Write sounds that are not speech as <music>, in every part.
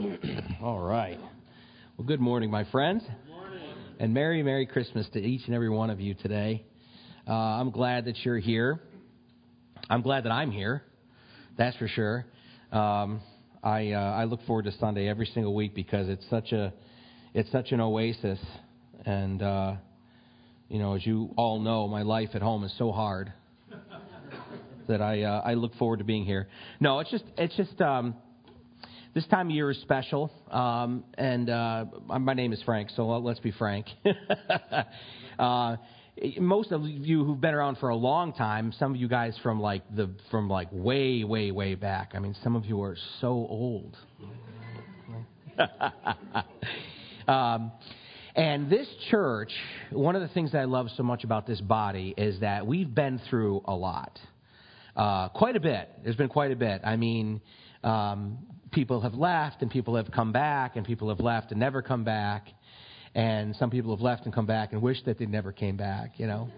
<clears throat> All right. Well, good morning, my friends. Morning. And Merry, Merry Christmas to each and every one of you today. Uh, I'm glad that you're here. I'm glad that I'm here. That's for sure. Um, I, uh, I look forward to Sunday every single week because it's such a it's such an oasis. And uh, you know, as you all know, my life at home is so hard <laughs> that I uh, I look forward to being here. No, it's just it's just um, this time of year is special, um, and uh, my name is Frank, so let's be frank. <laughs> uh, most of you who've been around for a long time, some of you guys from like the from like way, way, way back. I mean, some of you are so old. <laughs> um, and this church, one of the things that I love so much about this body is that we've been through a lot, uh, quite a bit. There's been quite a bit. I mean, um, people have left and people have come back and people have left and never come back. And some people have left and come back and wish that they never came back you know.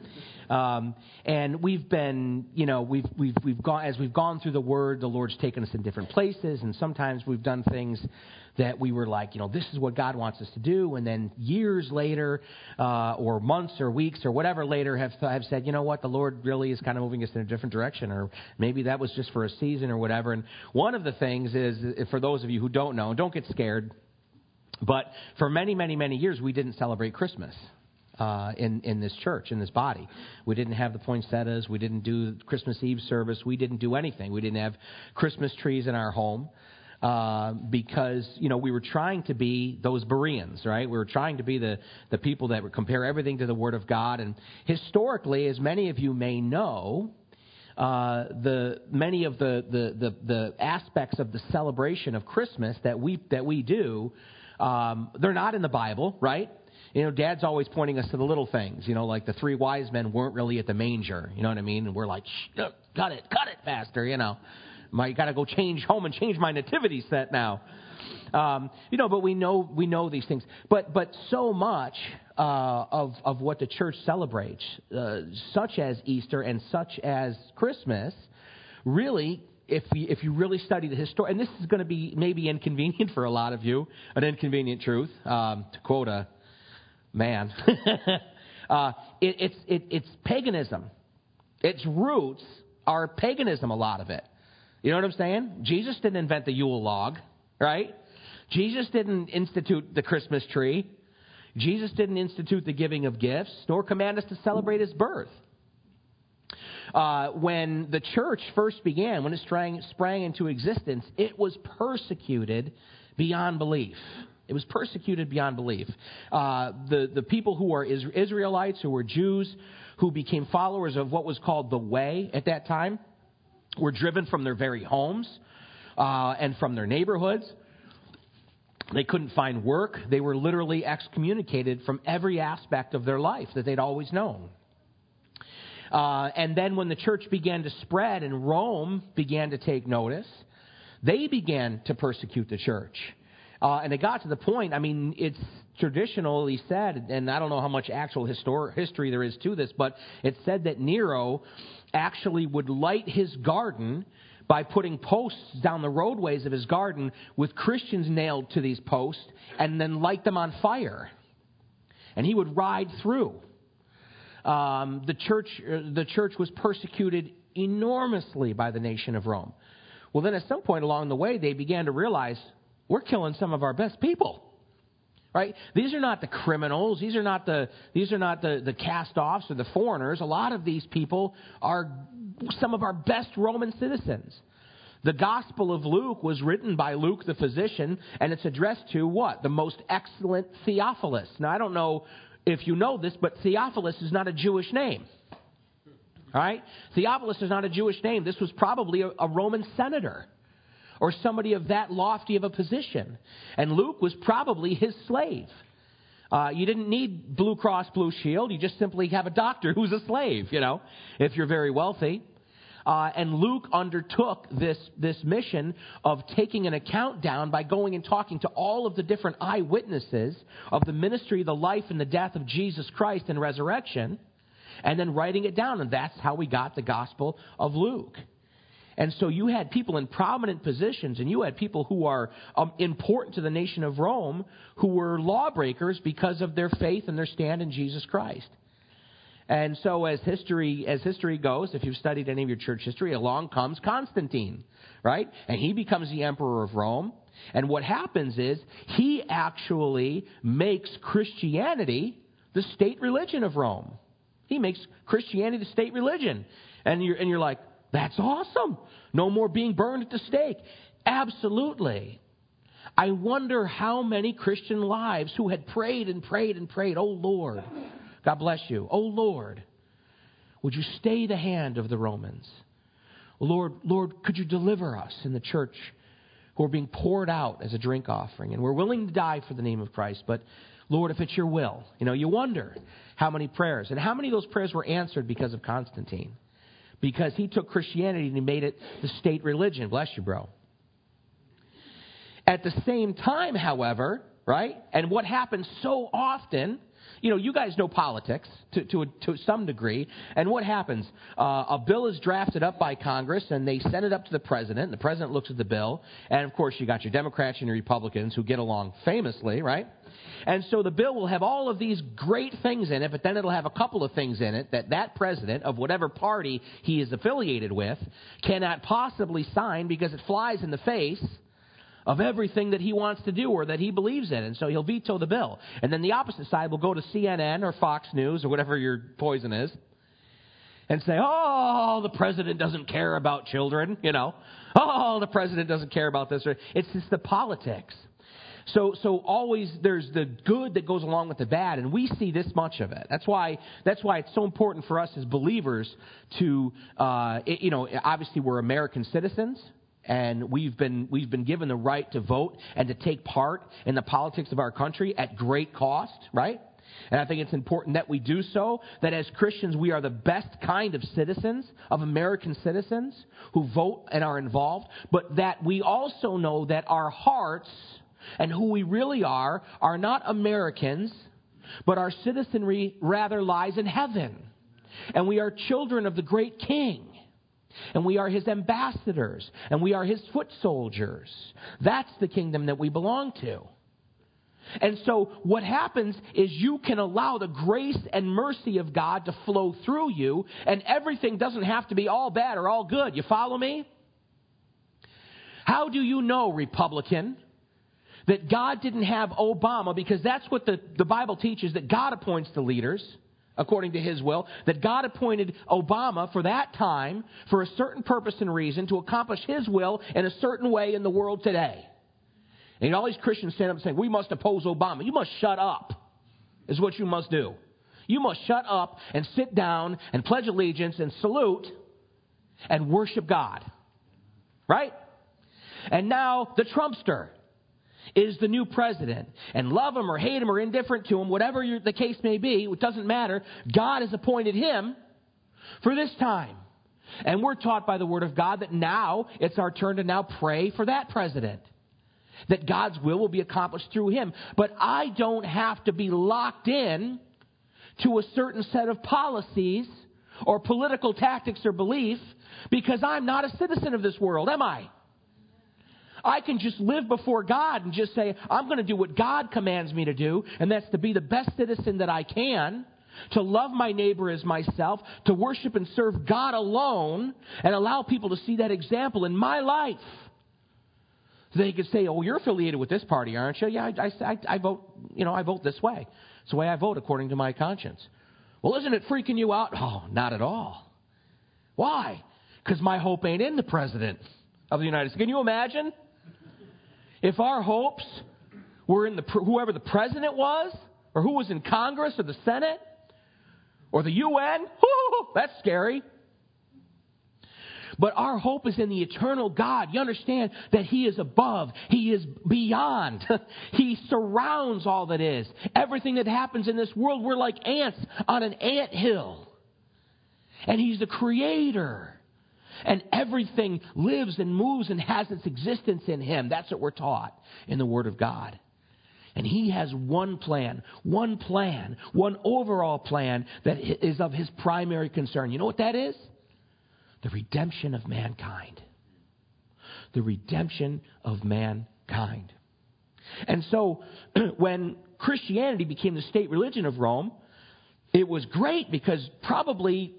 Um, and we've been you know we've we've we've gone as we've gone through the word the lord's taken us in different places. And sometimes we've done things that we were like you know this is what god wants us to do and then years later uh, or months or weeks or whatever later have have said you know what the lord really is kind of moving us in a different direction or maybe that was just for a season or whatever and one of the things is for those of you who don't know don't get scared but for many, many, many years, we didn't celebrate Christmas. Uh, in in this church, in this body, we didn't have the poinsettias. We didn't do Christmas Eve service. We didn't do anything. We didn't have Christmas trees in our home uh, because you know we were trying to be those Bereans, right? We were trying to be the the people that would compare everything to the Word of God. And historically, as many of you may know, uh, the many of the, the, the, the, aspects of the celebration of Christmas that we, that we do um, they're not in the Bible, right? You know, Dad's always pointing us to the little things. You know, like the three wise men weren't really at the manger. You know what I mean? And we're like, cut it, cut it, Pastor. You know, I got to go change home and change my nativity set now. Um, you know, but we know we know these things. But but so much uh, of of what the church celebrates, uh, such as Easter and such as Christmas, really if you, if you really study the history, and this is going to be maybe inconvenient for a lot of you, an inconvenient truth, um, to quote a man, <laughs> uh, it, it's, it, it's paganism. Its roots are paganism, a lot of it. You know what I'm saying? Jesus didn't invent the Yule log, right? Jesus didn't institute the Christmas tree. Jesus didn't institute the giving of gifts, nor command us to celebrate his birth. Uh, when the church first began, when it sprang, sprang into existence, it was persecuted beyond belief. It was persecuted beyond belief. Uh, the, the people who were Israelites, who were Jews, who became followers of what was called the Way at that time, were driven from their very homes uh, and from their neighborhoods. They couldn't find work. They were literally excommunicated from every aspect of their life that they'd always known. Uh, and then when the church began to spread and Rome began to take notice, they began to persecute the church. Uh, and it got to the point, I mean, it's traditionally said, and I don't know how much actual histor- history there is to this, but it's said that Nero actually would light his garden by putting posts down the roadways of his garden with Christians nailed to these posts and then light them on fire. And he would ride through um, the, church, uh, the church was persecuted enormously by the nation of Rome. Well, then at some point along the way, they began to realize we're killing some of our best people. Right? These are not the criminals. These are not the these are not the, the cast offs or the foreigners. A lot of these people are some of our best Roman citizens. The Gospel of Luke was written by Luke the physician, and it's addressed to what? The most excellent Theophilus. Now, I don't know if you know this, but Theophilus is not a Jewish name. All right? Theophilus is not a Jewish name. This was probably a, a Roman senator or somebody of that lofty of a position. And Luke was probably his slave. Uh, you didn't need Blue Cross Blue Shield. You just simply have a doctor who's a slave, you know, if you're very wealthy. Uh, and Luke undertook this, this mission of taking an account down by going and talking to all of the different eyewitnesses of the ministry, the life, and the death of Jesus Christ and resurrection, and then writing it down. And that's how we got the Gospel of Luke. And so you had people in prominent positions, and you had people who are um, important to the nation of Rome who were lawbreakers because of their faith and their stand in Jesus Christ. And so as history as history goes, if you've studied any of your church history, along comes Constantine, right? And he becomes the emperor of Rome. And what happens is he actually makes Christianity the state religion of Rome. He makes Christianity the state religion. And you're, and you're like, that's awesome. No more being burned at the stake. Absolutely. I wonder how many Christian lives who had prayed and prayed and prayed, oh Lord, God bless you, oh Lord, would you stay the hand of the Romans? Lord, Lord, could you deliver us in the church who are being poured out as a drink offering? And we're willing to die for the name of Christ, but Lord, if it's your will. You know, you wonder how many prayers. And how many of those prayers were answered because of Constantine? Because he took Christianity and he made it the state religion. Bless you, bro. At the same time, however, right? And what happens so often, you know, you guys know politics to, to, to some degree. And what happens? Uh, a bill is drafted up by Congress and they send it up to the president. And the president looks at the bill. And of course, you got your Democrats and your Republicans who get along famously, right? And so the bill will have all of these great things in it, but then it'll have a couple of things in it that that president of whatever party he is affiliated with cannot possibly sign because it flies in the face of everything that he wants to do or that he believes in. And so he'll veto the bill. And then the opposite side will go to CNN or Fox News or whatever your poison is and say, oh, the president doesn't care about children, you know. Oh, the president doesn't care about this. It's just the politics. So, so always there's the good that goes along with the bad, and we see this much of it. That's why, that's why it's so important for us as believers to, uh, it, you know, obviously we're American citizens, and we've been, we've been given the right to vote and to take part in the politics of our country at great cost, right? And I think it's important that we do so, that as Christians we are the best kind of citizens, of American citizens who vote and are involved, but that we also know that our hearts and who we really are are not Americans, but our citizenry rather lies in heaven. And we are children of the great king. And we are his ambassadors. And we are his foot soldiers. That's the kingdom that we belong to. And so what happens is you can allow the grace and mercy of God to flow through you, and everything doesn't have to be all bad or all good. You follow me? How do you know, Republican, that God didn't have Obama because that's what the, the Bible teaches that God appoints the leaders according to his will, that God appointed Obama for that time for a certain purpose and reason to accomplish his will in a certain way in the world today. And all these Christians stand up and say, We must oppose Obama. You must shut up, is what you must do. You must shut up and sit down and pledge allegiance and salute and worship God. Right? And now the Trumpster is the new president. And love him or hate him or indifferent to him, whatever the case may be, it doesn't matter. God has appointed him for this time. And we're taught by the Word of God that now it's our turn to now pray for that president. That God's will will be accomplished through him. But I don't have to be locked in to a certain set of policies or political tactics or belief because I'm not a citizen of this world, am I? I can just live before God and just say, I'm going to do what God commands me to do, and that's to be the best citizen that I can, to love my neighbor as myself, to worship and serve God alone, and allow people to see that example in my life. So they could say, "Oh, you're affiliated with this party, aren't you?" Yeah, I, I, I vote. You know, I vote this way. It's the way I vote according to my conscience. Well, isn't it freaking you out? Oh, not at all. Why? Because my hope ain't in the president of the United States. Can you imagine? If our hopes were in the, whoever the president was, or who was in Congress or the Senate, or the UN, whoo, <laughs> that's scary. But our hope is in the eternal God. You understand that He is above. He is beyond. <laughs> he surrounds all that is. Everything that happens in this world, we're like ants on an ant hill. And He's the creator and everything lives and moves and has its existence in Him. That's what we're taught in the Word of God. And He has one plan, one plan, one overall plan that is of His primary concern. You know what that is? the redemption of mankind. The redemption of mankind. And so, <clears throat> when Christianity became the state religion of Rome, it was great because probably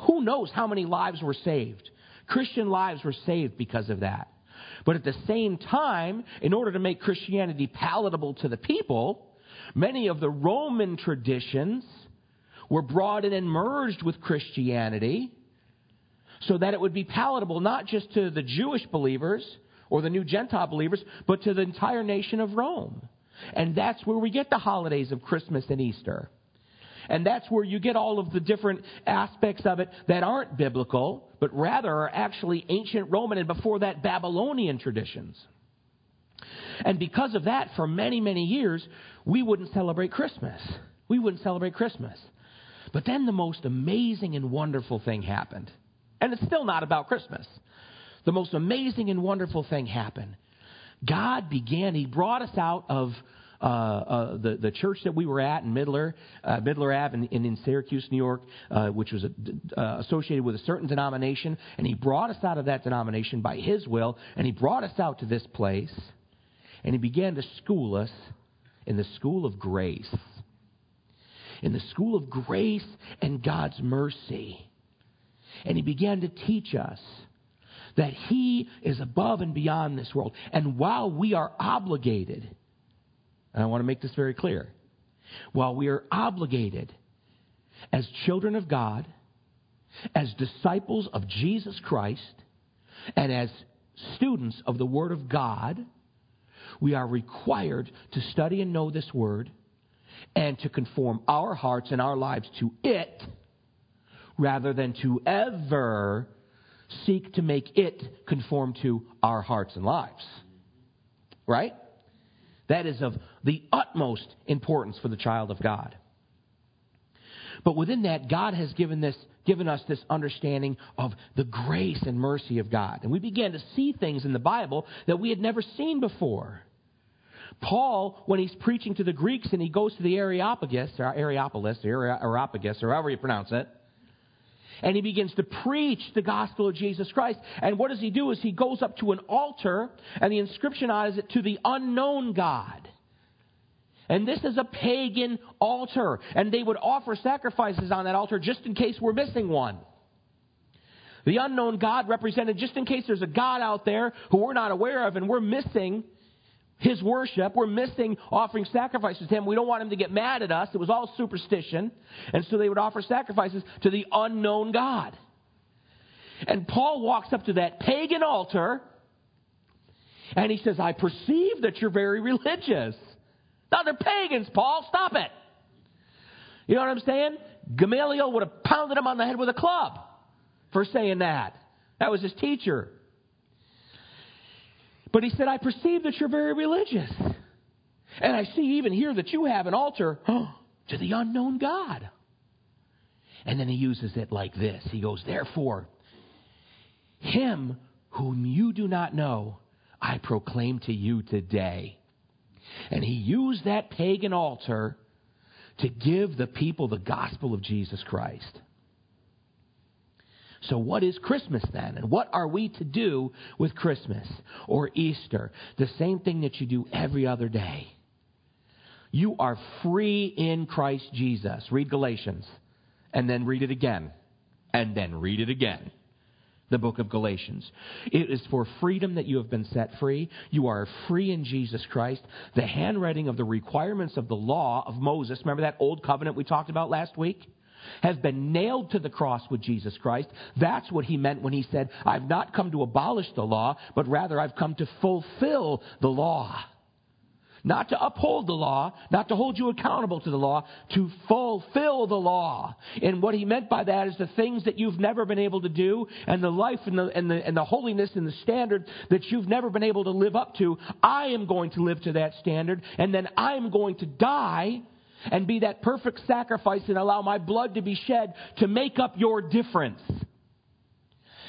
who knows how many lives were saved. Christian lives were saved because of that. But at the same time, in order to make Christianity palatable to the people, many of the Roman traditions were brought in and merged with Christianity so that it would be palatable not just to the Jewish believers or the new Gentile believers, but to the entire nation of Rome. And that's where we get the holidays of Christmas and Easter. And that's where you get all of the different aspects of it that aren't biblical, but rather are actually ancient Roman and before that Babylonian traditions. And because of that, for many, many years, we wouldn't celebrate Christmas. We wouldn't celebrate Christmas. But then the most amazing and wonderful thing happened. And it's still not about Christmas. The most amazing and wonderful thing happened. God began, He brought us out of uh, uh, the, the church that we were at in Midler, uh, Midler Ave in, in, Syracuse, New York, uh, which was a, uh, associated with a certain denomination, and he brought us out of that denomination by his will, and he brought us out to this place, and he began to school us in the school of grace. In the school of grace and God's mercy. And he began to teach us that he is above and beyond this world. And while we are obligated and I want to make this very clear. While we are obligated as children of God, as disciples of Jesus Christ, and as students of the Word of God, we are required to study and know this Word and to conform our hearts and our lives to it rather than to ever seek to make it conform to our hearts and lives. Right? That is of the utmost importance for the child of God. But within that, God has given this given us this understanding of the grace and mercy of God. And we began to see things in the Bible that we had never seen before. Paul, when he's preaching to the Greeks and he goes to the Areopagus, or Areopolis, or Areopagus, or however you pronounce it, and he begins to preach the gospel of Jesus Christ. And what does he do is he goes up to an altar and the inscription on it is to the unknown God. And this is a pagan altar. And they would offer sacrifices on that altar just in case we're missing one. The unknown God represented just in case there's a God out there who we're not aware of and we're missing his worship. We're missing offering sacrifices to him. We don't want him to get mad at us. It was all superstition. And so they would offer sacrifices to the unknown God. And Paul walks up to that pagan altar and he says, I perceive that you're very <laughs> religious. Now they're pagans, Paul. Stop it. You know what I'm saying? Gamaliel would have pounded him on the head with a club for saying that. That was his teacher. But he said, I perceive that you're very religious. And I see even here that you have an altar <gasps> to the unknown God. And then he uses it like this He goes, Therefore, him whom you do not know, I proclaim to you today. And he used that pagan altar to give the people the gospel of Jesus Christ. So, what is Christmas then? And what are we to do with Christmas or Easter? The same thing that you do every other day. You are free in Christ Jesus. Read Galatians, and then read it again, and then read it again. The book of Galatians. It is for freedom that you have been set free. You are free in Jesus Christ. The handwriting of the requirements of the law of Moses, remember that old covenant we talked about last week? has been nailed to the cross with Jesus Christ. That's what he meant when he said, I've not come to abolish the law, but rather I've come to fulfill the law. Not to uphold the law, not to hold you accountable to the law, to fulfill the law. And what he meant by that is the things that you've never been able to do, and the life and the, and the, and the holiness and the standard that you've never been able to live up to. I am going to live to that standard, and then I am going to die and be that perfect sacrifice and allow my blood to be shed to make up your difference.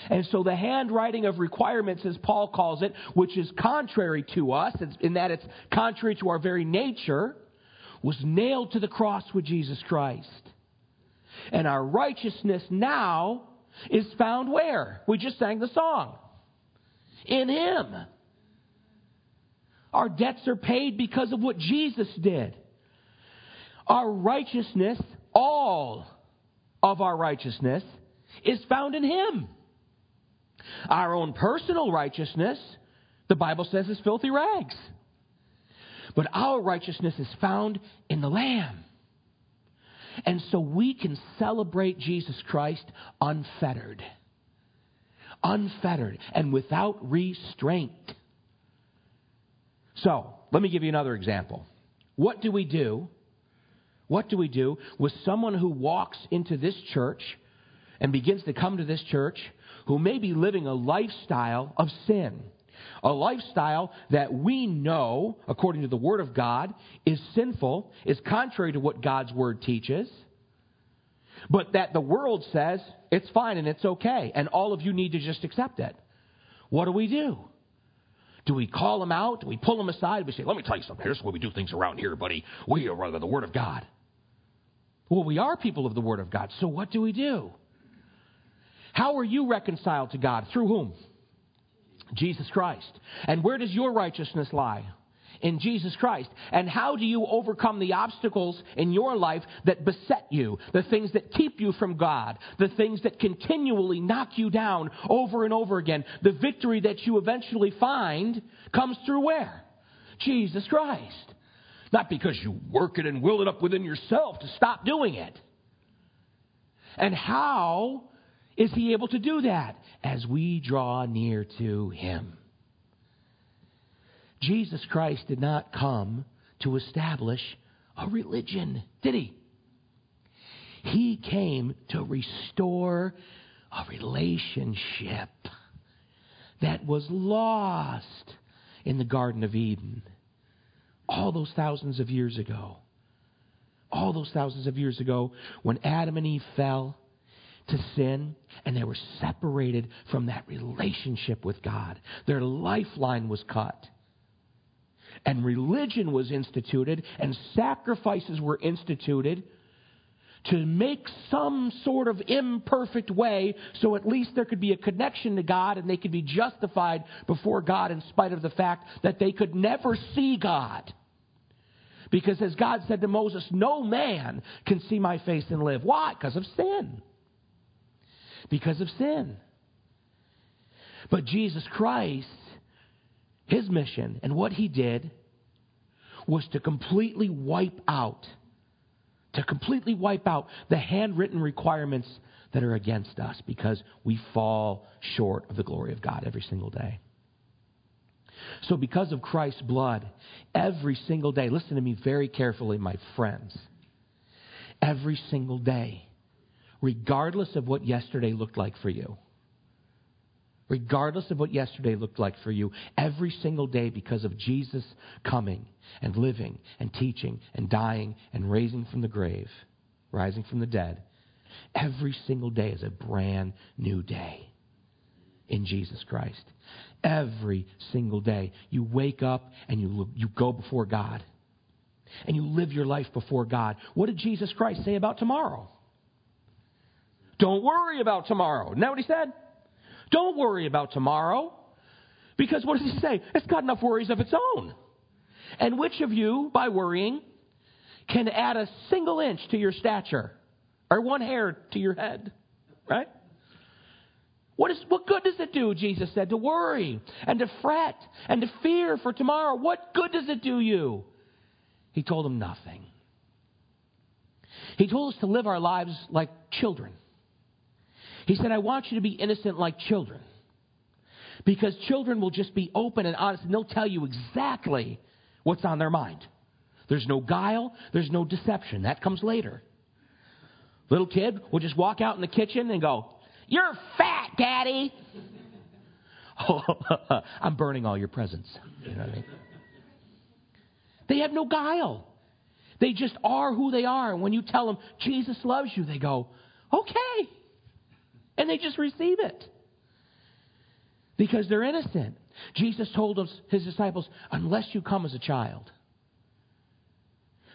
And so the handwriting of requirements, as Paul calls it, which is contrary to us, in that it's contrary to our very nature, was nailed to the cross with Jesus Christ. And our righteousness now is found where? We just sang the song. In Him. Our debts are paid because of what Jesus did. Our righteousness, all of our righteousness, is found in Him. Our own personal righteousness, the Bible says, is filthy rags. But our righteousness is found in the Lamb. And so we can celebrate Jesus Christ unfettered. Unfettered and without restraint. So, let me give you another example. What do we do? What do we do with someone who walks into this church and begins to come to this church who may be living a lifestyle of sin? A lifestyle that we know, according to the Word of God, is sinful, is contrary to what God's Word teaches, but that the world says it's fine and it's okay, and all of you need to just accept it. What do we do? Do we call them out? Do we pull them aside? We say, let me tell you something. Here's the way we do things around here, buddy. We are rather the Word of God. Well, we are people of the Word of God, so what do we do? How are you reconciled to God? Through whom? Jesus Christ. And where does your righteousness lie? In Jesus Christ. And how do you overcome the obstacles in your life that beset you? The things that keep you from God? The things that continually knock you down over and over again? The victory that you eventually find comes through where? Jesus Christ. Not because you work it and will it up within yourself to stop doing it. And how is he able to do that? As we draw near to him. Jesus Christ did not come to establish a religion, did he? He came to restore a relationship that was lost in the Garden of Eden all those thousands of years ago. All those thousands of years ago, when Adam and Eve fell to sin and they were separated from that relationship with God, their lifeline was cut. And religion was instituted, and sacrifices were instituted to make some sort of imperfect way so at least there could be a connection to God and they could be justified before God in spite of the fact that they could never see God. Because as God said to Moses, no man can see my face and live. Why? Because of sin. Because of sin. But Jesus Christ, his mission and what he did was to completely wipe out, to completely wipe out the handwritten requirements that are against us because we fall short of the glory of God every single day. So, because of Christ's blood, every single day, listen to me very carefully, my friends. Every single day, regardless of what yesterday looked like for you, regardless of what yesterday looked like for you, every single day, because of Jesus coming and living and teaching and dying and raising from the grave, rising from the dead, every single day is a brand new day in Jesus Christ every single day. You wake up and you, you go before God. And you live your life before God. What did Jesus Christ say about tomorrow? Don't worry about tomorrow. Isn't that what he said? Don't worry about tomorrow. Because what does he say? It's got enough worries of its own. And which of you, by worrying, can add a single inch to your stature or one hair to your head? Right? What, is, what good does it do, Jesus said, to worry and to fret and to fear for tomorrow? What good does it do you? He told them nothing. He told us to live our lives like children. He said, I want you to be innocent like children. Because children will just be open and honest and they'll tell you exactly what's on their mind. There's no guile, there's no deception. That comes later. Little kid will just walk out in the kitchen and go, You're fat, Daddy. <laughs> Oh, <laughs> I'm burning all your presents. You know I mean? They have no guile. They just are who they are. And when you tell them Jesus loves you, they go, okay. And they just receive it because they're innocent. Jesus told his disciples, unless you come as a child,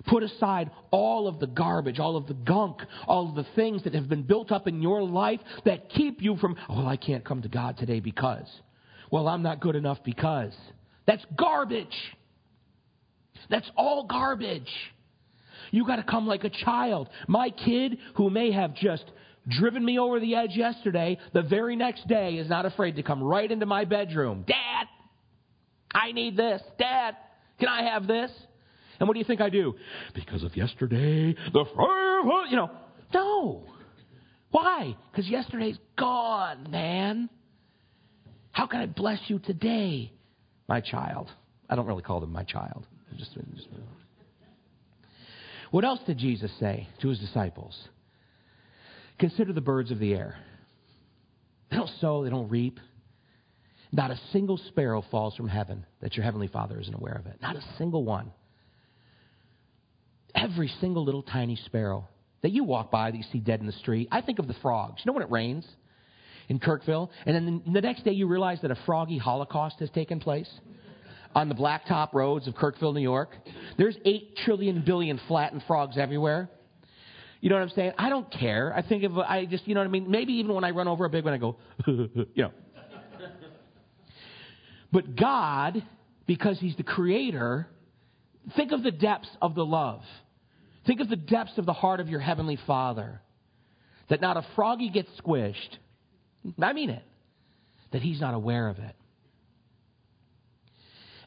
Put aside all of the garbage, all of the gunk, all of the things that have been built up in your life that keep you from, oh, I can't come to God today because. Well, I'm not good enough because. That's garbage. That's all garbage. You got to come like a child. My kid, who may have just driven me over the edge yesterday, the very next day is not afraid to come right into my bedroom. Dad, I need this. Dad, can I have this? And what do you think I do? Because of yesterday, the you know, no. Why? Because yesterday's gone, man. How can I bless you today, my child? I don't really call them my child. Just, just, what else did Jesus say to his disciples? Consider the birds of the air. They don't sow, they don't reap. Not a single sparrow falls from heaven that your heavenly Father isn't aware of it. Not a single one. Every single little tiny sparrow that you walk by that you see dead in the street. I think of the frogs. You know when it rains in Kirkville? And then the next day you realize that a froggy holocaust has taken place on the blacktop roads of Kirkville, New York. There's 8 trillion billion flattened frogs everywhere. You know what I'm saying? I don't care. I think of, I just, you know what I mean? Maybe even when I run over a big one, I go, <laughs> you know. But God, because He's the creator, think of the depths of the love. Think of the depths of the heart of your Heavenly Father. That not a froggy gets squished. I mean it. That He's not aware of it.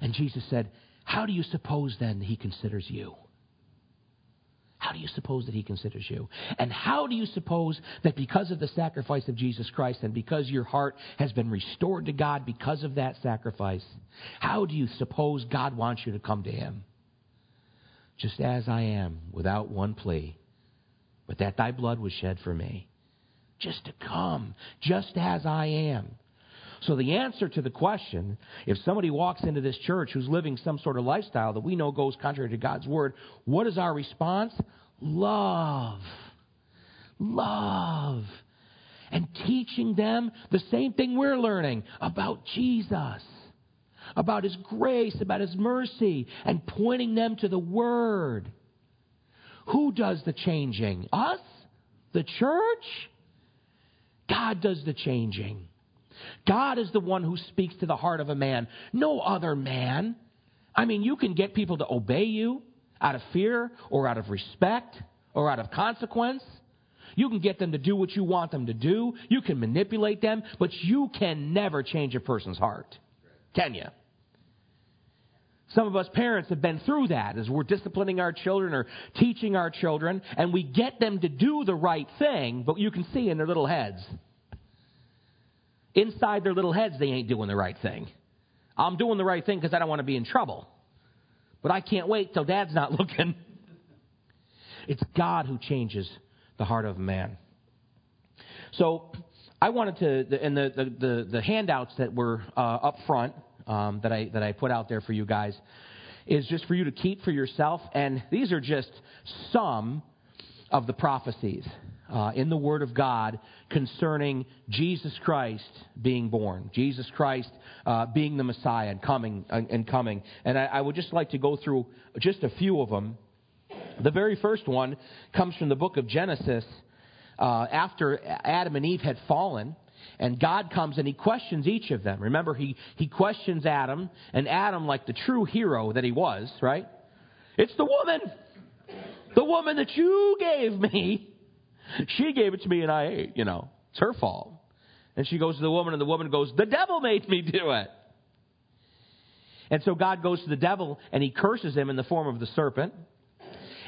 And Jesus said, How do you suppose then He considers you? How do you suppose that he considers you? And how do you suppose that because of the sacrifice of Jesus Christ and because your heart has been restored to God because of that sacrifice, how do you suppose God wants you to come to him? Just as I am, without one plea, but that thy blood was shed for me. Just to come, just as I am. So, the answer to the question if somebody walks into this church who's living some sort of lifestyle that we know goes contrary to God's word, what is our response? Love. Love. And teaching them the same thing we're learning about Jesus, about His grace, about His mercy, and pointing them to the Word. Who does the changing? Us? The church? God does the changing. God is the one who speaks to the heart of a man, no other man. I mean, you can get people to obey you out of fear or out of respect or out of consequence. You can get them to do what you want them to do. You can manipulate them, but you can never change a person's heart. Can you? Some of us parents have been through that as we're disciplining our children or teaching our children, and we get them to do the right thing, but you can see in their little heads Inside their little heads, they ain't doing the right thing. I'm doing the right thing because I don't want to be in trouble. But I can't wait till dad's not <laughs> looking. It's God who changes the heart of man. So I wanted to, and the, the, the, the handouts that were uh, up front um, that, I, that I put out there for you guys is just for you to keep for yourself. And these are just some of the prophecies uh, in the Word of God concerning Jesus Christ being born, Jesus Christ uh, being the Messiah and coming and coming. And I, I, would just like to go through just a few of them. The very first one comes from the book of Genesis. Uh, after Adam and Eve had fallen, and God comes and he questions each of them. Remember, he, he questions Adam, and Adam, like the true hero that he was, right? It's the woman! The woman that you gave me she gave it to me and I ate, you know. It's her fault. And she goes to the woman, and the woman goes, The devil made me do it. And so God goes to the devil and he curses him in the form of the serpent.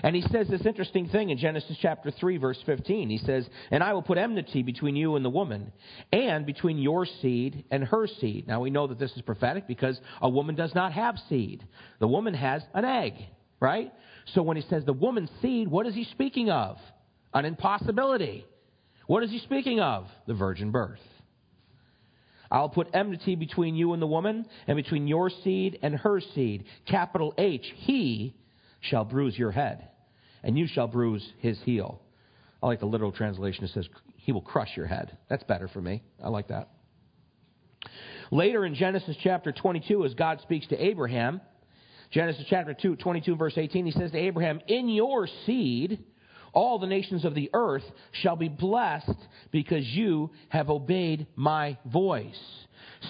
And he says this interesting thing in Genesis chapter 3, verse 15. He says, And I will put enmity between you and the woman, and between your seed and her seed. Now we know that this is prophetic because a woman does not have seed. The woman has an egg, right? So when he says the woman's seed, what is he speaking of? An impossibility. What is he speaking of? The virgin birth. I'll put enmity between you and the woman, and between your seed and her seed. Capital H, he shall bruise your head, and you shall bruise his heel. I like the literal translation. It says, he will crush your head. That's better for me. I like that. Later in Genesis chapter 22, as God speaks to Abraham, Genesis chapter 2, 22, verse 18, he says to Abraham, In your seed, all the nations of the earth shall be blessed because you have obeyed my voice.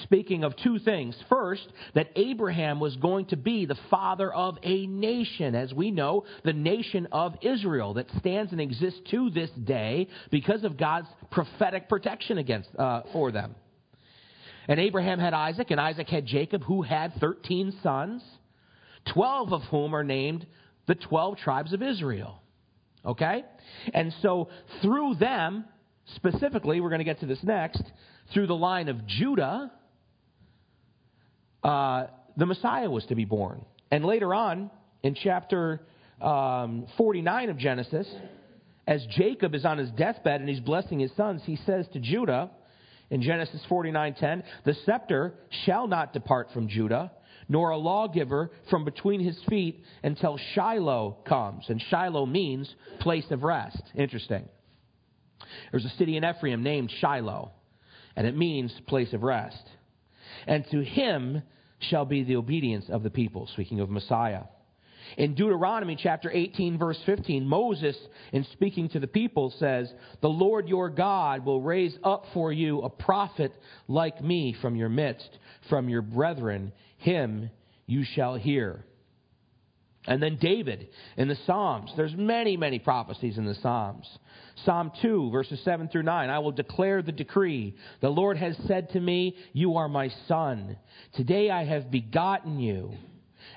Speaking of two things. First, that Abraham was going to be the father of a nation. As we know, the nation of Israel that stands and exists to this day because of God's prophetic protection against, uh, for them. And Abraham had Isaac, and Isaac had Jacob, who had 13 sons, 12 of whom are named the 12 tribes of Israel. Okay? And so through them, specifically, we're going to get to this next, through the line of Judah, uh, the Messiah was to be born. And later on, in chapter um, 49 of Genesis, as Jacob is on his deathbed and he's blessing his sons, he says to Judah in Genesis 49:10, "The scepter shall not depart from Judah, nor a lawgiver from between his feet until Shiloh comes. And Shiloh means place of rest. Interesting. There's a city in Ephraim named Shiloh, and it means place of rest. And to him shall be the obedience of the people, speaking of Messiah. In Deuteronomy chapter 18, verse 15, Moses, in speaking to the people, says, The Lord your God will raise up for you a prophet like me from your midst, from your brethren. Him you shall hear. And then David in the Psalms. There's many, many prophecies in the Psalms. Psalm 2, verses 7 through 9. I will declare the decree. The Lord has said to me, You are my son. Today I have begotten you.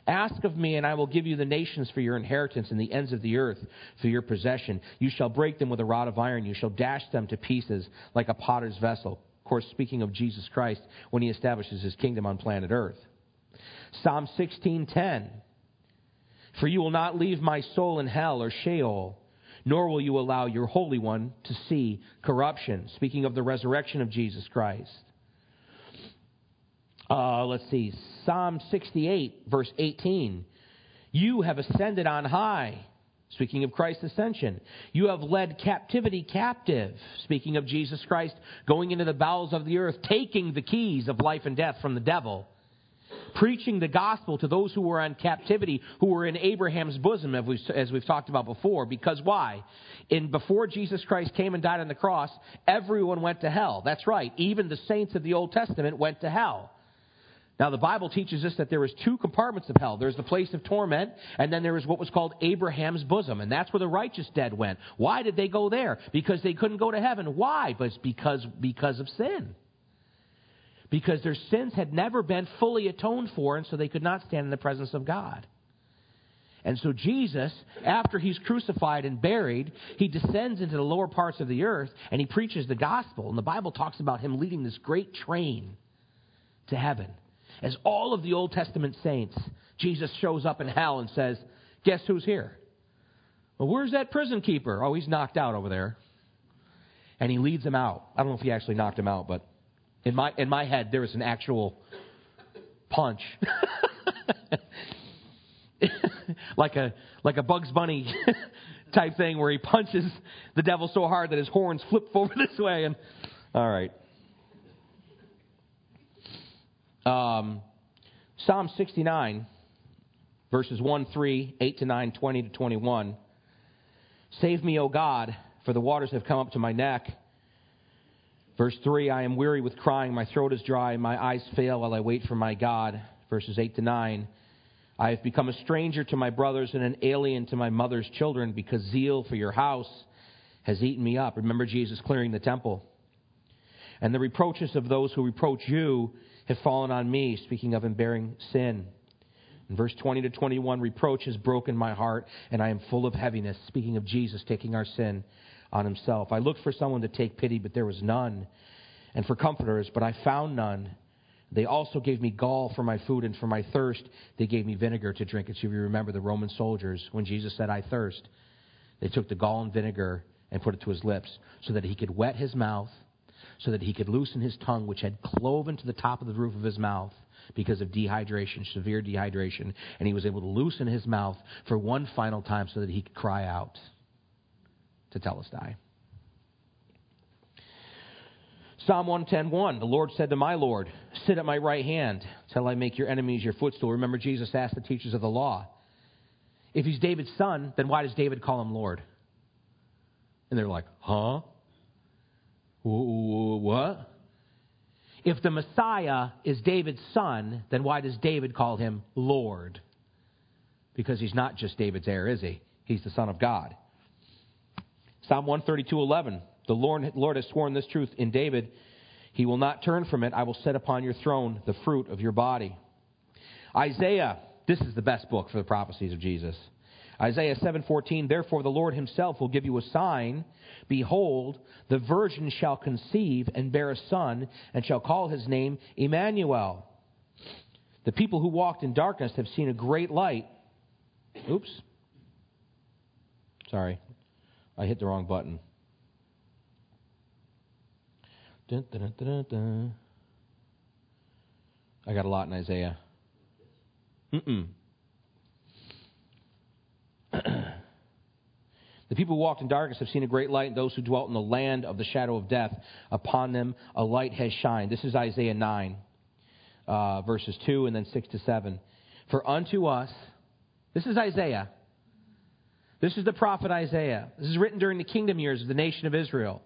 Ask of me, and I will give you the nations for your inheritance and the ends of the earth for your possession. You shall break them with a rod of iron. You shall dash them to pieces like a potter's vessel. Of course, speaking of Jesus Christ when he establishes his kingdom on planet earth. Psalm 16:10 For you will not leave my soul in hell or Sheol, nor will you allow your Holy One to see corruption. Speaking of the resurrection of Jesus Christ. Uh, let's see, Psalm 68, verse 18. You have ascended on high. Speaking of Christ's ascension, you have led captivity captive. Speaking of Jesus Christ going into the bowels of the earth, taking the keys of life and death from the devil preaching the gospel to those who were in captivity, who were in Abraham's bosom, as we've, as we've talked about before. Because why? In before Jesus Christ came and died on the cross, everyone went to hell. That's right. Even the saints of the Old Testament went to hell. Now, the Bible teaches us that there is two compartments of hell. There's the place of torment, and then there is what was called Abraham's bosom, and that's where the righteous dead went. Why did they go there? Because they couldn't go to heaven. Why? Because, because of sin because their sins had never been fully atoned for, and so they could not stand in the presence of God. And so Jesus, after he's crucified and buried, he descends into the lower parts of the earth and he preaches the gospel. And the Bible talks about him leading this great train to heaven. As all of the Old Testament saints, Jesus shows up in hell and says, Guess who's here? Well, where's that prison keeper? Oh, he's knocked out over there. And he leads him out. I don't know if he actually knocked him out, but in my, in my head, there was an actual punch. <laughs> like a like a Bugs Bunny <laughs> type thing where he punches the devil so hard that his horns flip over <laughs> this way and all right. Um, Psalm 69 verses 1 3 8 to 9 20 to 21 Save me O God for the waters have come up to my neck Verse 3 I am weary with crying, my throat is dry, my eyes fail while I wait for my God. Verses 8 to 9 I have become a stranger to my brothers and an alien to my mother's children because zeal for your house has eaten me up. Remember Jesus clearing the temple. And the reproaches of those who reproach you have fallen on me, speaking of him bearing sin. In verse 20 to 21, reproach has broken my heart, and I am full of heaviness, speaking of Jesus taking our sin on himself. I looked for someone to take pity, but there was none, and for comforters, but I found none. They also gave me gall for my food, and for my thirst, they gave me vinegar to drink. And so if you remember the Roman soldiers, when Jesus said, I thirst, they took the gall and vinegar and put it to his lips so that he could wet his mouth, so that he could loosen his tongue, which had cloven to the top of the roof of his mouth because of dehydration, severe dehydration. And he was able to loosen his mouth for one final time so that he could cry out. Tetelestai. Psalm 110:1, the Lord said to my Lord, Sit at my right hand till I make your enemies your footstool. Remember, Jesus asked the teachers of the law, If he's David's son, then why does David call him Lord? And they're like, Huh? What? If the Messiah is David's son, then why does David call him Lord? Because he's not just David's heir, is he? He's the son of God. Psalm 132:11 The Lord, Lord has sworn this truth in David, he will not turn from it. I will set upon your throne the fruit of your body. Isaiah, this is the best book for the prophecies of Jesus. Isaiah 7:14 Therefore the Lord himself will give you a sign. Behold the virgin shall conceive and bear a son and shall call his name Emmanuel. The people who walked in darkness have seen a great light. Oops. Sorry. I hit the wrong button. Dun, dun, dun, I got a lot in Isaiah. Mm-mm. The people who walked in darkness have seen a great light, and those who dwelt in the land of the shadow of death, upon them a light has shined. This is Isaiah 9, uh, verses 2 and then 6 to 7. For unto us, this is Isaiah. This is the prophet Isaiah. This is written during the kingdom years of the nation of Israel.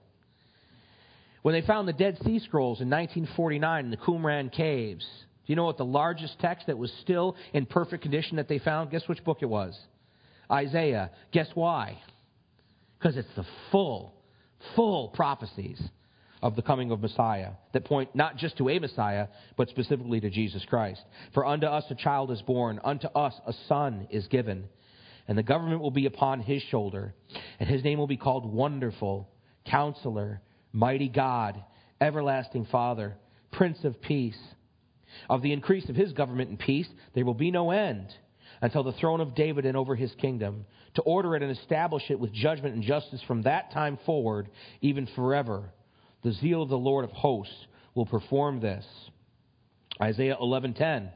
When they found the Dead Sea Scrolls in 1949 in the Qumran caves, do you know what the largest text that was still in perfect condition that they found? Guess which book it was? Isaiah. Guess why? Because it's the full, full prophecies of the coming of Messiah that point not just to a Messiah, but specifically to Jesus Christ. For unto us a child is born, unto us a son is given, and the government will be upon his shoulder, and his name will be called Wonderful, Counselor, Mighty God, Everlasting Father, Prince of Peace. Of the increase of his government and peace, there will be no end until the throne of David and over his kingdom, to order it and establish it with judgment and justice from that time forward, even forever. The zeal of the Lord of hosts will perform this. Isaiah 11:10.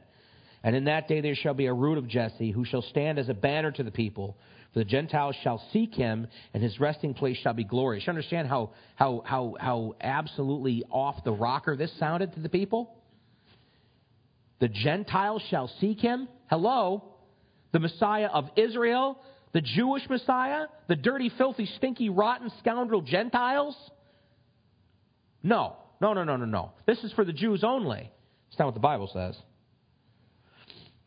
And in that day there shall be a root of Jesse, who shall stand as a banner to the people. For the Gentiles shall seek him, and his resting place shall be glorious. You understand how, how, how, how absolutely off the rocker this sounded to the people? The Gentiles shall seek him. Hello? the Messiah of Israel, the Jewish Messiah, the dirty, filthy, stinky, rotten, scoundrel Gentiles? No, no, no, no, no, no. This is for the Jews only. It's not what the Bible says.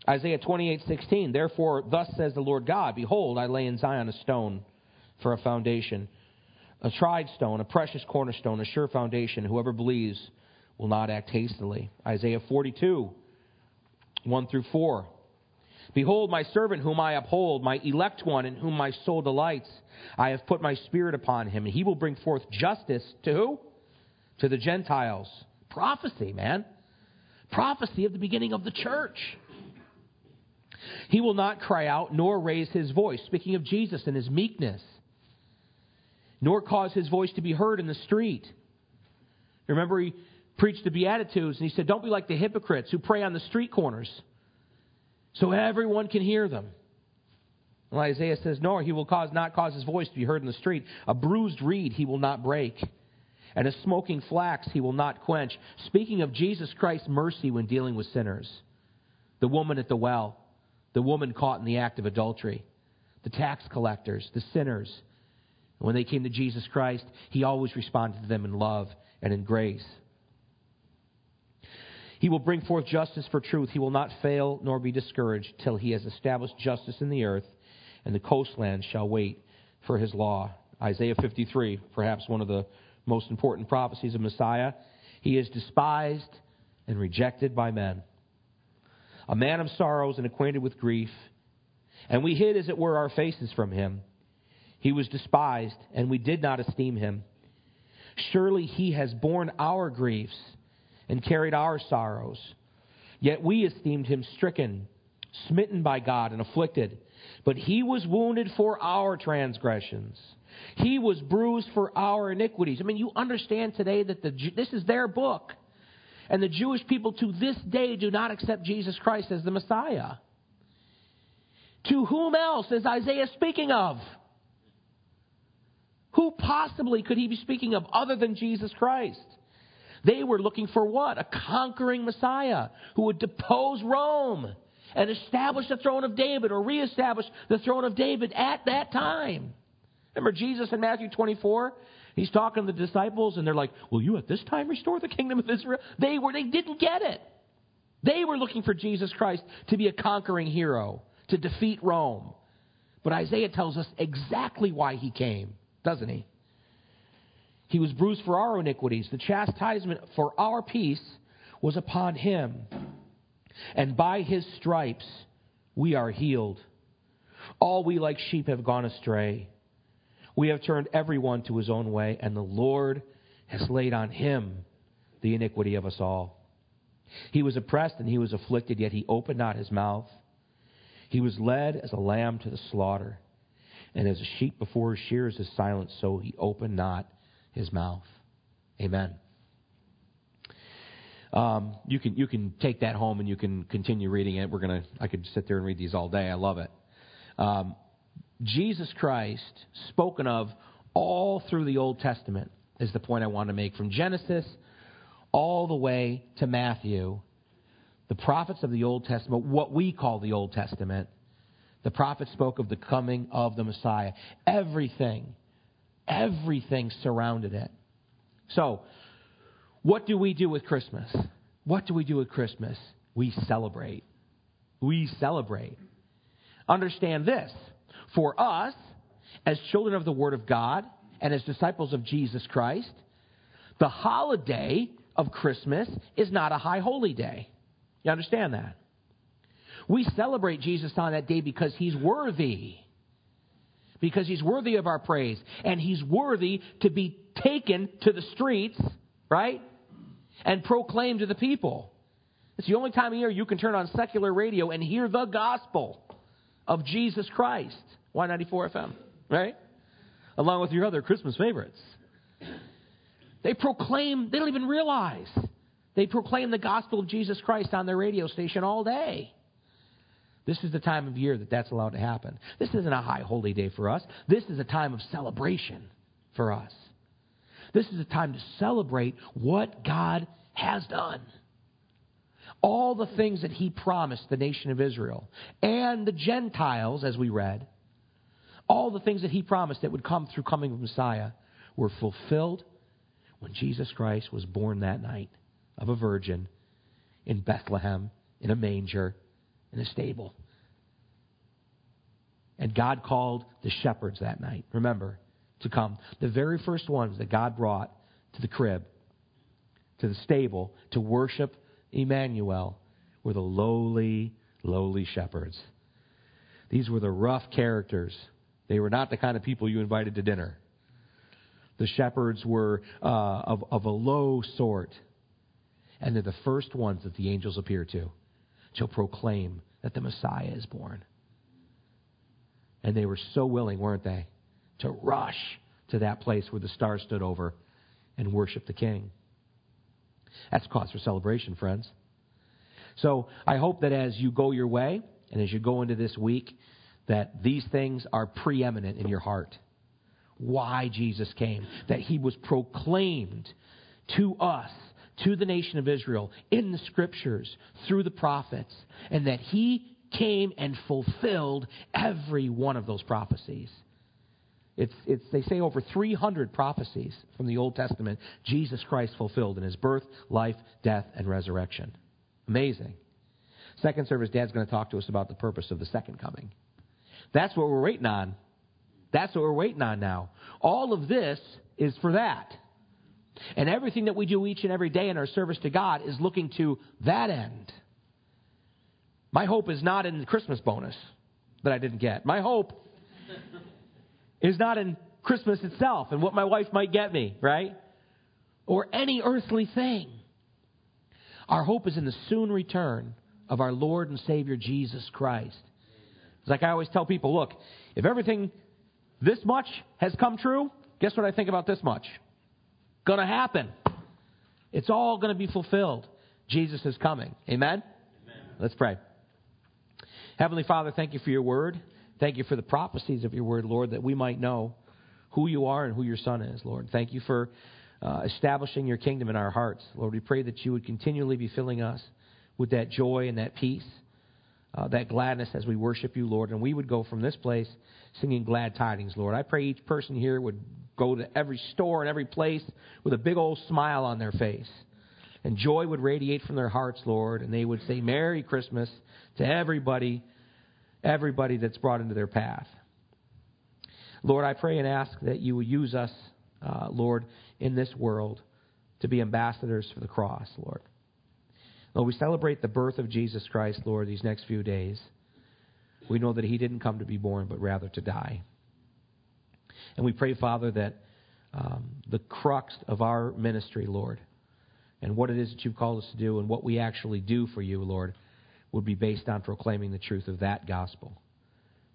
Isaiah 28:16 Therefore thus says the Lord God behold I lay in Zion a stone for a foundation a tried stone a precious cornerstone a sure foundation whoever believes will not act hastily Isaiah 42 1 through 4 Behold, my servant whom I uphold, my elect one in whom my soul delights. I have put my spirit upon him, and he will bring forth justice to who? To the Gentiles. Prophecy, man. Prophecy of the beginning of the church. He will not cry out nor raise his voice, speaking of Jesus and his meekness, nor cause his voice to be heard in the street. Remember, he preached the Beatitudes, and he said, Don't be like the hypocrites who pray on the street corners so everyone can hear them. Well, Isaiah says, Nor he will cause, not cause his voice to be heard in the street. A bruised reed he will not break, and a smoking flax he will not quench. Speaking of Jesus Christ's mercy when dealing with sinners, the woman at the well, the woman caught in the act of adultery, the tax collectors, the sinners. When they came to Jesus Christ, he always responded to them in love and in grace. He will bring forth justice for truth. He will not fail nor be discouraged till he has established justice in the earth, and the coastlands shall wait for his law. Isaiah 53, perhaps one of the most important prophecies of Messiah. He is despised and rejected by men, a man of sorrows and acquainted with grief. And we hid, as it were, our faces from him. He was despised, and we did not esteem him. Surely he has borne our griefs and carried our sorrows. Yet we esteemed him stricken, smitten by God, and afflicted. But he was wounded for our transgressions. He was bruised for our iniquities. I mean, you understand today that the, this is their book. And the Jewish people to this day do not accept Jesus Christ as the Messiah. To whom else is Isaiah speaking of? Who possibly could he be speaking of other than Jesus Christ? They were looking for what? A conquering Messiah who would depose Rome and establish the throne of David or reestablish the throne of David at that time. Remember Jesus in Matthew 24? He's talking to the disciples and they're like, Will you at this time restore the kingdom of Israel? They were they didn't get it. They were looking for Jesus Christ to be a conquering hero, to defeat Rome. But Isaiah tells us exactly why he came, doesn't he? He was bruised for our iniquities. The chastisement for our peace was upon him. And by his stripes we are healed. All we like sheep have gone astray. We have turned everyone to his own way, and the Lord has laid on him the iniquity of us all. He was oppressed and he was afflicted, yet he opened not his mouth. He was led as a lamb to the slaughter, and as a sheep before his shears is silent, so he opened not his mouth. Amen. Um, you can you can take that home and you can continue reading it. We're gonna I could sit there and read these all day. I love it. Um, Jesus Christ, spoken of all through the Old Testament, is the point I want to make. From Genesis all the way to Matthew, the prophets of the Old Testament, what we call the Old Testament, the prophets spoke of the coming of the Messiah. Everything, everything surrounded it. So, what do we do with Christmas? What do we do with Christmas? We celebrate. We celebrate. Understand this. For us, as children of the Word of God and as disciples of Jesus Christ, the holiday of Christmas is not a high holy day. You understand that? We celebrate Jesus on that day because he's worthy. Because he's worthy of our praise. And he's worthy to be taken to the streets, right? and proclaim to the people. It's the only time of year you can turn on secular radio and hear the gospel of Jesus Christ. Y94 FM, right? Along with your other Christmas favorites. They proclaim, they don't even realize. They proclaim the gospel of Jesus Christ on their radio station all day. This is the time of year that that's allowed to happen. This isn't a high holy day for us. This is a time of celebration for us. This is a time to celebrate what God has done. All the things that He promised the nation of Israel and the Gentiles, as we read, all the things that He promised that would come through coming of Messiah were fulfilled when Jesus Christ was born that night of a virgin in Bethlehem, in a manger, in a stable. And God called the shepherds that night. Remember, to come. The very first ones that God brought to the crib, to the stable, to worship Emmanuel were the lowly, lowly shepherds. These were the rough characters. They were not the kind of people you invited to dinner. The shepherds were uh, of, of a low sort. And they're the first ones that the angels appear to to proclaim that the Messiah is born. And they were so willing, weren't they? to rush to that place where the star stood over and worship the king. That's cause for celebration, friends. So I hope that as you go your way and as you go into this week, that these things are preeminent in your heart. Why Jesus came, that he was proclaimed to us, to the nation of Israel, in the scriptures, through the prophets, and that he came and fulfilled every one of those prophecies. It's, it's, they say over 300 prophecies from the Old Testament Jesus Christ fulfilled in his birth, life, death, and resurrection. Amazing. Second service, Dad's going to talk to us about the purpose of the second coming. That's what we're waiting on. That's what we're waiting on now. All of this is for that. And everything that we do each and every day in our service to God is looking to that end. My hope is not in the Christmas bonus that I didn't get. My hope <laughs> is not in Christmas itself and what my wife might get me, right? Or any earthly thing. Our hope is in the soon return of our Lord and Savior Jesus Christ. It's like I always tell people look, if everything this much has come true, guess what I think about this much? Gonna happen. It's all going to be fulfilled. Jesus is coming. Amen? Amen? Let's pray. Heavenly Father, thank you for your word. Thank you for the prophecies of your word, Lord, that we might know who you are and who your son is, Lord. Thank you for uh, establishing your kingdom in our hearts. Lord, we pray that you would continually be filling us with that joy and that peace, uh, that gladness as we worship you, Lord. And we would go from this place singing glad tidings, Lord. I pray each person here would go to every store and every place with a big old smile on their face. And joy would radiate from their hearts, Lord, and they would say Merry Christmas to everybody, everybody that's brought into their path. Lord, I pray and ask that you would use us, uh, Lord, in this world to be ambassadors for the cross, Lord. Lord, we celebrate the birth of Jesus Christ, Lord, these next few days. We know that he didn't come to be born, but rather to die. And we pray, Father, that um, the crux of our ministry, Lord, and what it is that you've called us to do and what we actually do for you, Lord, would be based on proclaiming the truth of that gospel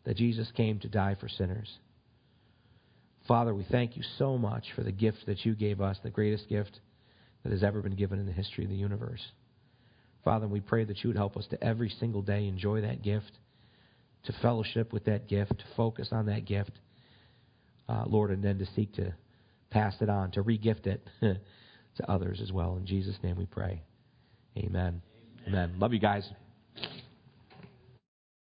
that Jesus came to die for sinners. Father, we thank you so much for the gift that you gave us, the greatest gift that has ever been given in the history of the universe. Father, we pray that you would help us to every single day enjoy that gift, to fellowship with that gift, to focus on that gift, uh, Lord, and then to seek to pass it on, to regift it <laughs> to others as well. In Jesus' name we pray. Amen. Amen. Amen. Love you guys.